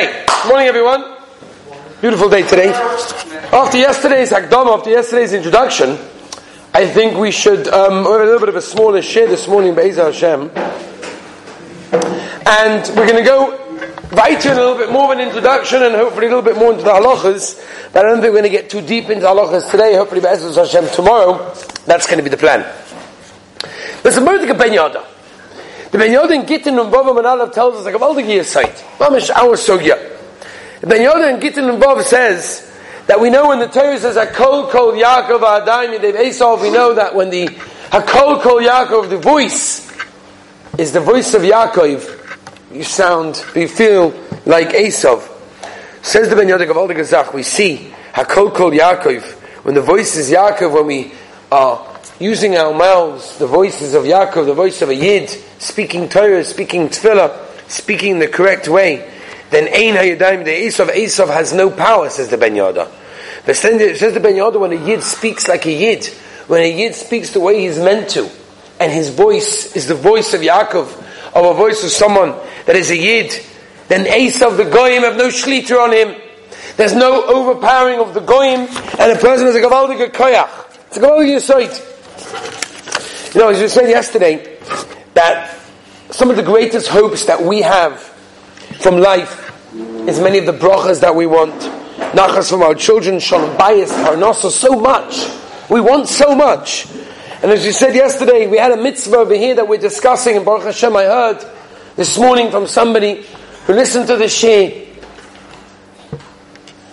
Okay, morning everyone. Beautiful day today. After yesterday's Hakdama, after yesterday's introduction, I think we should um, have a little bit of a smaller share this morning, Be'ezah Hashem. And we're going to go right in a little bit more of an introduction and hopefully a little bit more into the halachas. But I don't think we're going to get too deep into halachas today. Hopefully, Be'ezah Hashem tomorrow. That's going to be the plan. There's a Mordecai Ben Yada. The Ben Yodein Gittin and Bava Manalav tells us like a Valdige site. Mamish our sogya. The Ben Yodein Gittin and Bava says that we know when the Torah says Hakol Kol Yaakov Adayim Yedev Esau, we know that when the Hakol Kol Yaakov, the voice, is the voice of Yaakov, you sound, you feel like Esav. Says the Ben Yoda Gavaldige Zach, we see Hakol Kol Yaakov, when the voice is Yaakov, when we are using our mouths, the voices of Yaakov, the voice of a Yid, speaking Torah, speaking Tefillah, speaking the correct way, then Ein HaYadayim, the Esav, Esav has no power, says the Ben Yada. But says the Ben Yada, when a Yid speaks like a Yid, when a Yid speaks the way he's meant to, and his voice is the voice of Yaakov, or a voice of someone that is a Yid, then Esav, the Goyim, have no shliter on him. There's no overpowering of the Goyim, and a person is a Gavaldige Koyach. It's a Gavaldige Yisoit. You know, as we said yesterday, that some of the greatest hopes that we have from life is many of the brachas that we want. Nachas from our children, shalom bayis, parnasa, so much. We want so much. And as we said yesterday, we had a mitzvah over here that we're discussing, and Baruch Hashem, I heard this morning from somebody who listened to the shir,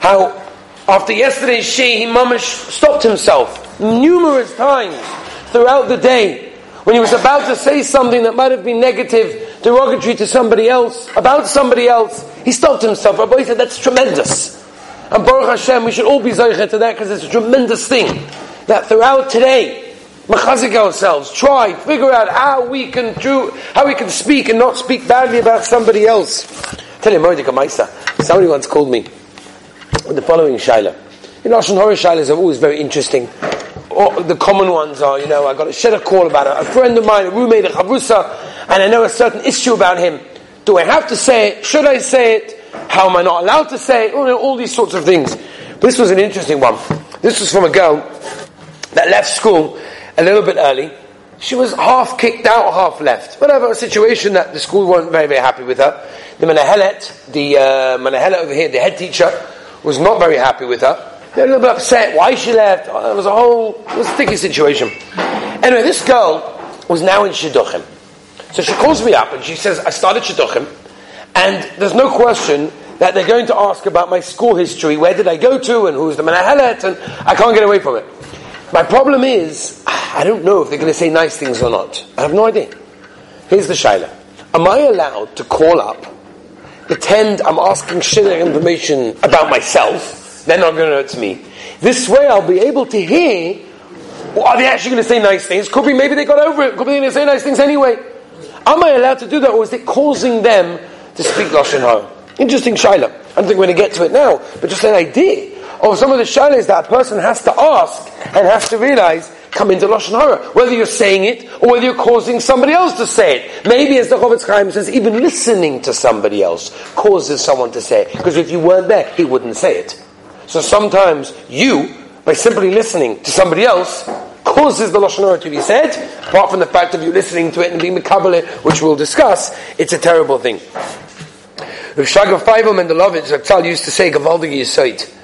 how after yesterday's shir, he mamish stopped himself numerous times throughout the day when he was about to say something that might have been negative, derogatory to somebody else, about somebody else, he stopped himself. Rabbi said, that's tremendous. And Baruch Hashem, we should all be zayichet to that because it's a tremendous thing that throughout today, machazik ourselves, try, figure out how we can do, how we can speak and not speak badly about somebody else. tell you, Mordecai Maisa, somebody once called me with the following shaila. You know, Lashon Hora shailas are always very interesting the common ones are, you know, I got a shed a call about a, a friend of mine, a roommate, a chavrusa, and I know a certain issue about him. Do I have to say it? Should I say it? How am I not allowed to say it? All, all these sorts of things. This was an interesting one. This was from a girl that left school a little bit early. She was half kicked out, half left. Whatever, a situation that the school weren't very, very happy with her. The Manahelet, the uh, Manahelet over here, the head teacher, was not very happy with her. They're a little bit upset why she left. Oh, it was a whole, it was a sticky situation. Anyway, this girl was now in Shidduchim. So she calls me up and she says, I started Shidduchim, and there's no question that they're going to ask about my school history, where did I go to, and who's the Manahelet, and I can't get away from it. My problem is, I don't know if they're going to say nice things or not. I have no idea. Here's the Shaila. Am I allowed to call up, pretend I'm asking shit information about myself, they're not going to hurt me. This way I'll be able to hear, well, are they actually going to say nice things? Could be maybe they got over it. Could be they're going to say nice things anyway. Am I allowed to do that or is it causing them to speak Lashon Hara? Interesting Shaila. I don't think we're going to get to it now, but just an idea of some of the Shailas that a person has to ask and has to realize come into Lashon Hara. Whether you're saying it or whether you're causing somebody else to say it. Maybe as the Chofetz Chaim says, even listening to somebody else causes someone to say it. Because if you weren't there, he wouldn't say it. So sometimes you, by simply listening to somebody else, causes the Lashon Hara to be said, apart from the fact of you listening to it and being Makabale, which we'll discuss, it's a terrible thing. Rav Shraga Feivel Mendelovitz, Rav used to say, Gavaldige Yisoit.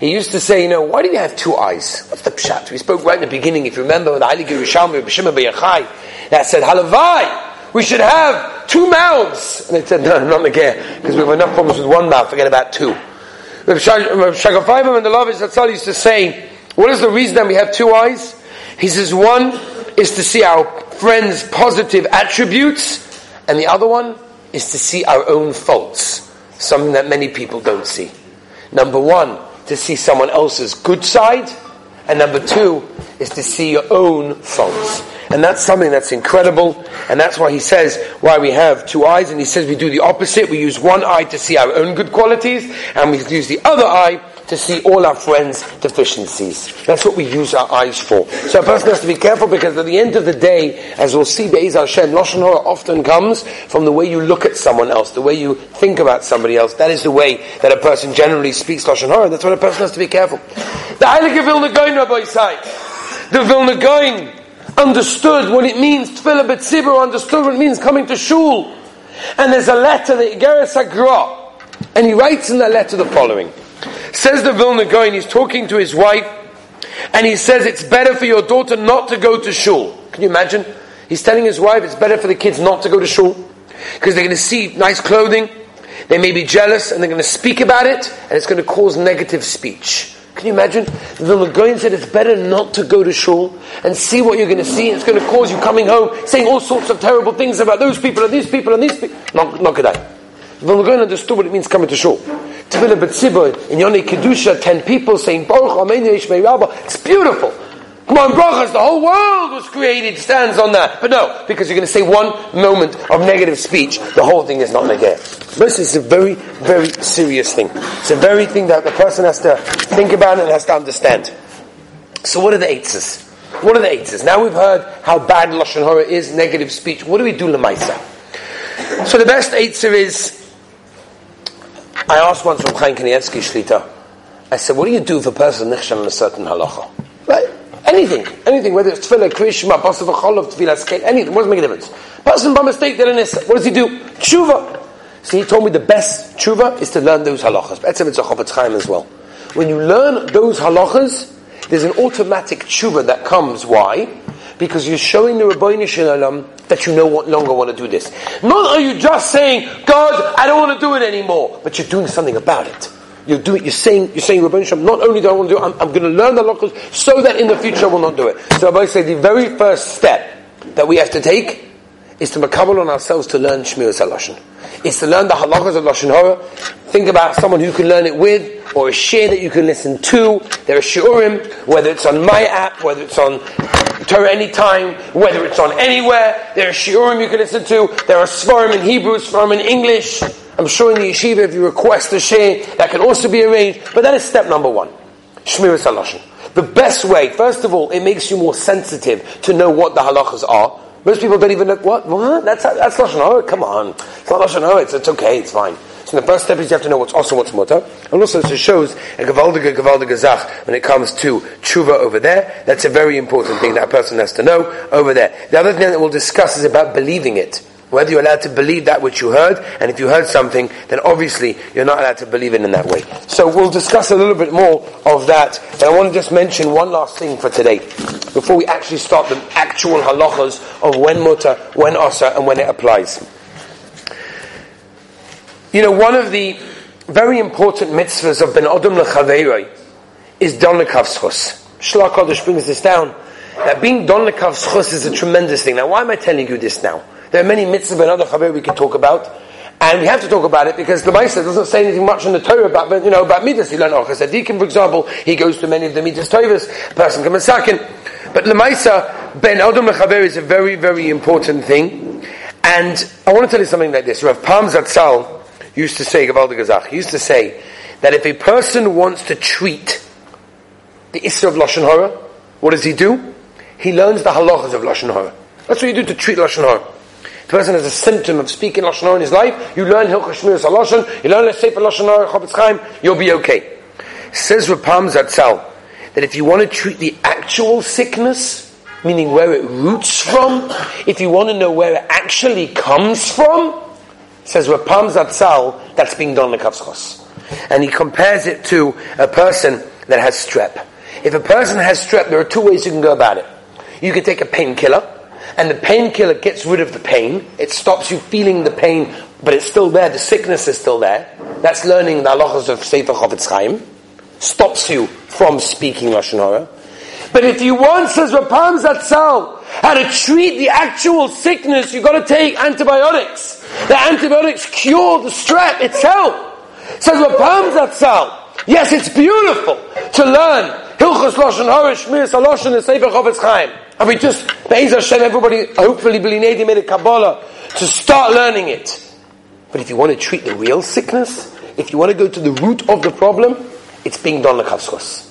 He used to say, you know, why do you have two eyes? What's the pshat? We spoke right in the beginning, if you remember, the Ali Yerushalmi, B'Shema B'Yachai, that said, Halavai, we should have two mouths. And they said, no, not again, because we have enough problems with one mouth, forget about two. Shagafayim and the uh, Lovitz Zatzal used to say, what is the reason that we have two eyes? He says, one is to see our friends' positive attributes, and the other one is to see our own faults, something that many people don't see. Number one, to see someone else's good side, and number two is to see your own faults. And that's something that's incredible. And that's why he says why we have two eyes. And he says we do the opposite. We use one eye to see our own good qualities, and we use the other eye to see all our friends' deficiencies. That's what we use our eyes for. So a person has to be careful because at the end of the day, as we'll see, Be'ez Hashem, Lashon Hara often comes from the way you look at someone else, the way you think about somebody else. That is the way that a person generally speaks Lashon Hara. That's what a person has to be careful. The Heilige Vilna Rabbi Sai, the Vilna Gaon understood what it means, Tfilah B'tzibur understood what it means coming to Shul. And there's a letter that Igeres HaGra, and he writes in that letter the following. Says the Vilna Gaon, he's talking to his wife, and he says it's better for your daughter not to go to shul. Can you imagine? He's telling his wife it's better for the kids not to go to shul because they're going to see nice clothing, they may be jealous, and they're going to speak about it, and it's going to cause negative speech. Can you imagine? The Vilna said it's better not to go to shul and see what you're going to see. It's going to cause you coming home saying all sorts of terrible things about those people and these people and these people. Not, not good. The Gaon understood what it means coming to shul. Tefillah in Yoni Kedusha, ten people saying, Baruch Amen Yishmei Rabba. It's beautiful. Come on, brachas, the whole world was created, stands on that. But no, because you're going to say one moment of negative speech, the whole thing is not negative. This is a very, very serious thing. It's a very thing that the person has to think about and has to understand. So what are the eitzes? What are the eitzes? Now we've heard how bad Lashon Hara is, negative speech. What do we do lemaisa? So the best eitzah is I asked once from Chaim Kanievsky Shlita, I said, what do you do if a person nichshel in a certain halacha? Right? Anything, anything, whether it's tefillah, krishma, pasav v'cholov, tefillah, skate, anything, what does it make a difference? Person by mistake did an issa, what does he do? Tshuva. So he told me the best tshuva is to learn those halachas. Etzem it's a Chaim as well. When you learn those halachas, there's an automatic tshuva that comes. Why? Because you're showing the Rabbeinu Shalom that you no longer want to do this. Not are you just saying, God, I don't want to do it anymore, but you're doing something about it. You're doing, you're saying, you're saying, Rabbi Shem, not only do I want to do it, I'm, I'm going to learn the locals so that in the future I will not do it. So Rabbi say the very first step that we have to take is to makabel on ourselves to learn Shmiras HaLashon. It's to learn the halachas of Lashon Hara. Think about someone who can learn it with, or a share that you can listen to. There are shiurim, whether it's on my app, whether it's on Torah anytime, whether it's on anywhere. There are shiurim you can listen to. There are svarim in Hebrew, svarim in English. I'm sure in the yeshiva, if you request a share, that can also be arranged. But that is step number one. Shmiras halashon. The best way, first of all, it makes you more sensitive to know what the halachas are. Most people don't even know what. What? That's that's lashon hara. Come on, it's not lashon hara. It's, it's okay. It's fine. So the first step is you have to know what's also what's mutter, and also it shows a gavaldiga gavaldiga zach when it comes to tshuva over there. That's a very important thing that a person has to know over there. The other thing that we'll discuss is about believing it. Whether you're allowed to believe that which you heard, and if you heard something, then obviously you're not allowed to believe it in that way. So we'll discuss a little bit more of that, but I want to just mention one last thing for today, before we actually start the actual halachas of when mutter, when asa, and when it applies. You know, one of the very important mitzvahs of Ben Adam Lechaveiroi is Don Lekavschus. Shlach brings this down. That being Don Lekavschus is a tremendous thing. Now, why am I telling you this now? There are many mitzvahs and other chaver we could talk about. And we have to talk about it because the Maisa doesn't say anything much in the Torah about, you know, about midas. He learned Orchas oh, Deacon, for example, he goes to many of the midas Tovas, person comes second. But the Maisa, Ben Adam Lechaver is a very, very important thing. And I want to tell you something like this. Rav Pam Zatzal used to say, Gavaldi Gazach, he used to say that if a person wants to treat the Isra of Lashon Hara, what does he do? He learns the halachas of Lashon Hara. That's what you do to treat Lashon Hara person has a symptom of speaking Lashon in his life, you learn Hilchah Shmiras HaLashon, you learn a Sefer Lashon Hara, Chofetz Chaim, you'll be okay. Says Rav Pam Zatzal, that if you want to treat the actual sickness, meaning where it roots from, if you want to know where it actually comes from, says Rav Pam Zatzal, that's being done like And he compares it to a person that has strep. If a person has strep, there are two ways you can go about it. You can take a painkiller, and the painkiller gets rid of the pain. It stops you feeling the pain, but it's still there. The sickness is still there. That's learning the halachas of Sefer Chofetz Chaim. Stops you from speaking Lashon Hara. But if you want, says Rav Pam Zatzal, how to treat the actual sickness, you've got to take antibiotics. The antibiotics cure the strep itself. Says Rav Pam Zatzal, yes, it's beautiful to learn Hilchos Lashon Hara, Shmiras HaLashon, and Sefer Chofetz Chaim. And we just, Be'ez Hashem, everybody, hopefully, B'linedi made a Kabbalah to start learning it. But if you want to treat the real sickness, if you want to go to the root of the problem, it's being done lekavskos.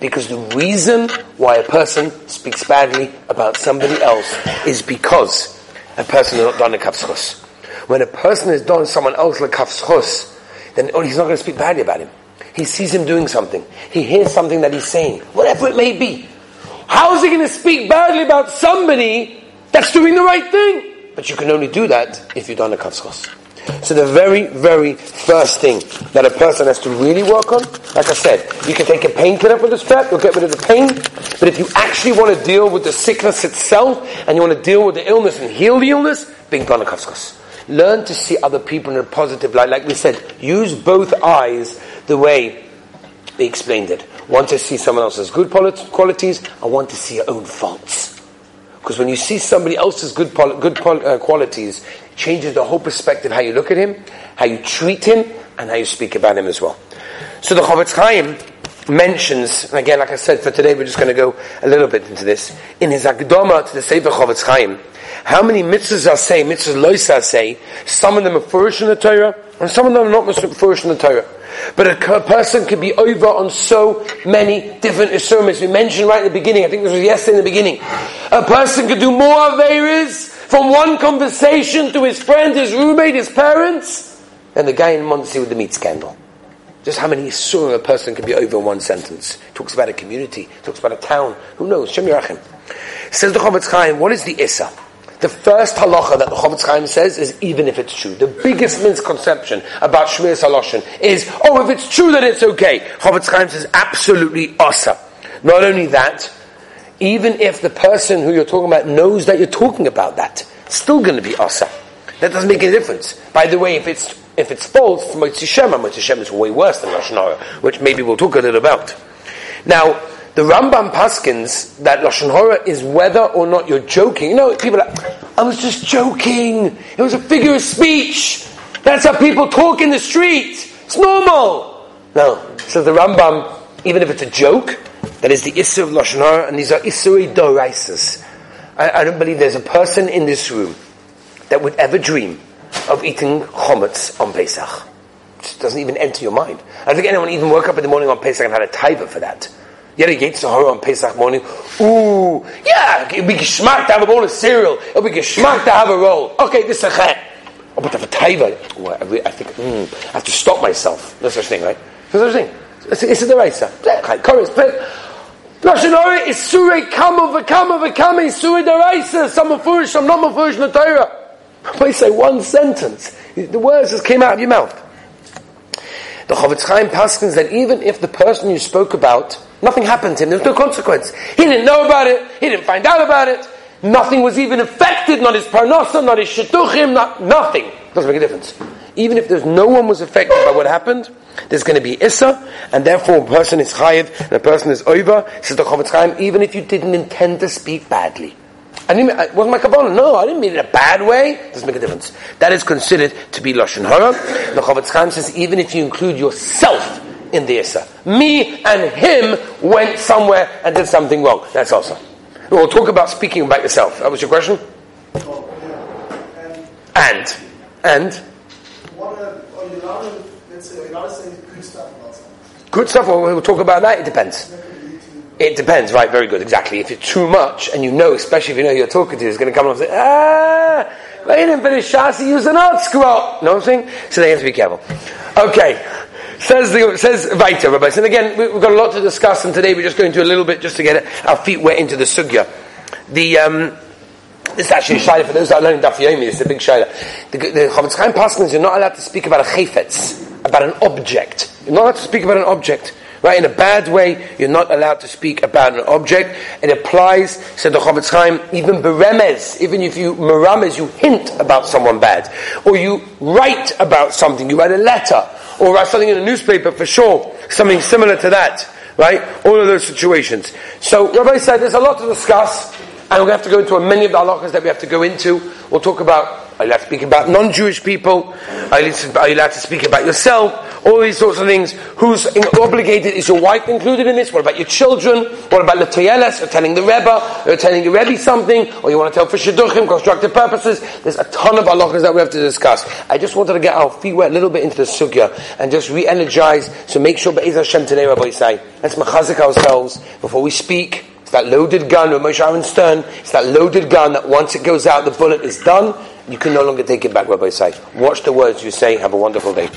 Because the reason why a person speaks badly about somebody else is because a person is not done lekavskos. When a person is done someone else lekavskos, then oh, he's not going to speak badly about him. He sees him doing something. He hears something that he's saying, whatever it may be. How is he going to speak badly about somebody that's doing the right thing? But you can only do that if you've done a kafskos. So the very, very first thing that a person has to really work on, like I said, you can take a painkiller for the strap, you'll get rid of the pain, but if you actually want to deal with the sickness itself, and you want to deal with the illness and heal the illness, big dana kafskos. Learn to see other people in a positive light. Like we said, use both eyes the way they explained it. Want to see someone else's good qualities, I want to see your own faults. Because when you see somebody else's good, good uh, qualities, it changes the whole perspective how you look at him, how you treat him, and how you speak about him as well. So the Chofetz Chaim mentions, and again, like I said, for today we're just going to go a little bit into this, in his Akdama to the Sefer Chofetz Chaim, how many mitzvahs are say, mitzvahs loisa say, some of them are first in the Torah, and some of them are not first in the Torah. But a person can be over on so many different isurim. We mentioned right at the beginning, I think this was yesterday in the beginning. A person could do more Averis from one conversation to his friend, his roommate, his parents, than the guy in Monsey with the meat scandal. Just how many isurim a person can be over in one sentence. Talks about a community, talks about a town. Who knows? Shem Yerachim. Says the Chofetz Chaim, what is the Issa? The first halacha that the Chofetz Chaim says is even if it's true. The biggest misconception about Shmir Saloshin is, oh, if it's true that it's okay. Chofetz Chaim says absolutely asa. Not only that, even if the person who you're talking about knows that you're talking about that, still going to be asa. That doesn't make any difference. By the way, if it's if it's false, Motzi Shema, Motzi Shema is way worse than Lashon which maybe we'll talk a little about. Now, the Rambam Paskins that Lashon hora is whether or not you're joking. You know, people are, I was just joking. It was a figure of speech. That's how people talk in the street. It's normal. No. So the Rambam, even if it's a joke, that is the Issur of Lashon hora, and these are Issuri Doraisas. I, I don't believe there's a person in this room that would ever dream of eating chometz on Pesach. It just doesn't even enter your mind. I don't think anyone even woke up in the morning on Pesach and had a taiva for that. Yet he gets Sahara on Pesach morning. Ooh, yeah, it'll be geschmack to have a bowl of cereal. It'll be geschmack to have a roll. Okay, this is a chet. Oh, but the taiva, well, I, think, mm, I have to stop myself. No such thing, right? No such thing. It's, it's a deraisa. Chorus, Lashon Hara is surei kama v'kama v'kama is surei deraisa. Some are foolish, some not foolish in the Torah. Please say one sentence. The words just came out of your mouth. The Chofetz Chaim paskins that even if the person you spoke about Nothing happened to him. There was no consequence. He didn't know about it. He didn't find out about it. Nothing was even affected. Not his parnasa, not his shidduchim, not, nothing. Doesn't make a difference. Even if there's no one was affected by what happened, there's going to be issa, and therefore a person is chayiv, and a person is over, says the Chofetz Chaim, even if you didn't intend to speak badly. I didn't, it wasn't my kavanah. No, I didn't mean it in a bad way. Doesn't make a difference. That is considered to be lashon hara. The Chofetz Chaim says even if you include yourself in the Issa. Me and him went somewhere and did something wrong. That's awesome. We'll talk about speaking about yourself. That was your question? And? And? Good stuff, well, we'll talk about that. It depends. It depends, right? Very good, exactly. If it's too much, and you know, especially if you know you're talking to, is going to come and say, ah, I didn't finish Shasi, use an ArtScroll. Know what I'm saying? So they have to be careful. Okay. Says the, says Vaita, Rabbi. And again, we've got a lot to discuss, and today we're just going to a little bit just to get our feet wet into the sugya. The um, this is actually a shayla for those that are learning Daf Yomi. It's a big shayla. The, the Chofetz Chaim Paskins, you're not allowed to speak about a chayfetz, about an object. You're not allowed to speak about an object. Right? In a bad way, you're not allowed to speak about an object. It applies, said the Chofetz Chaim, even beremez, even if you merames, you hint about someone bad. Or you write about something, you write a letter or something in a newspaper for sure, something similar to that, right? All of those situations. So Rabbi said there's a lot to discuss, and we have to go into many of the halachas that we have to go into. We'll talk about, are you allowed to speak about non-Jewish people? Are you allowed to speak about yourself? all these sorts of things. Who's obligated? Is your wife included in this? What about your children? What about Latoyeles, or telling the Rebbe, or telling the Rebbe something, or you want to tell for Shidduchim, constructive purposes? There's a ton of halachas that we have to discuss. I just wanted to get our feet wet a little bit into the sugya, and just re-energize, so make sure Be'ez Hashem today, Rabbi say, let's machazik ourselves before we speak, it's that loaded gun with Moshe Aaron Stern. It's that loaded gun that once it goes out, the bullet is done. You can no longer take it back, Rabbi say. Watch the words you say. Have a wonderful day.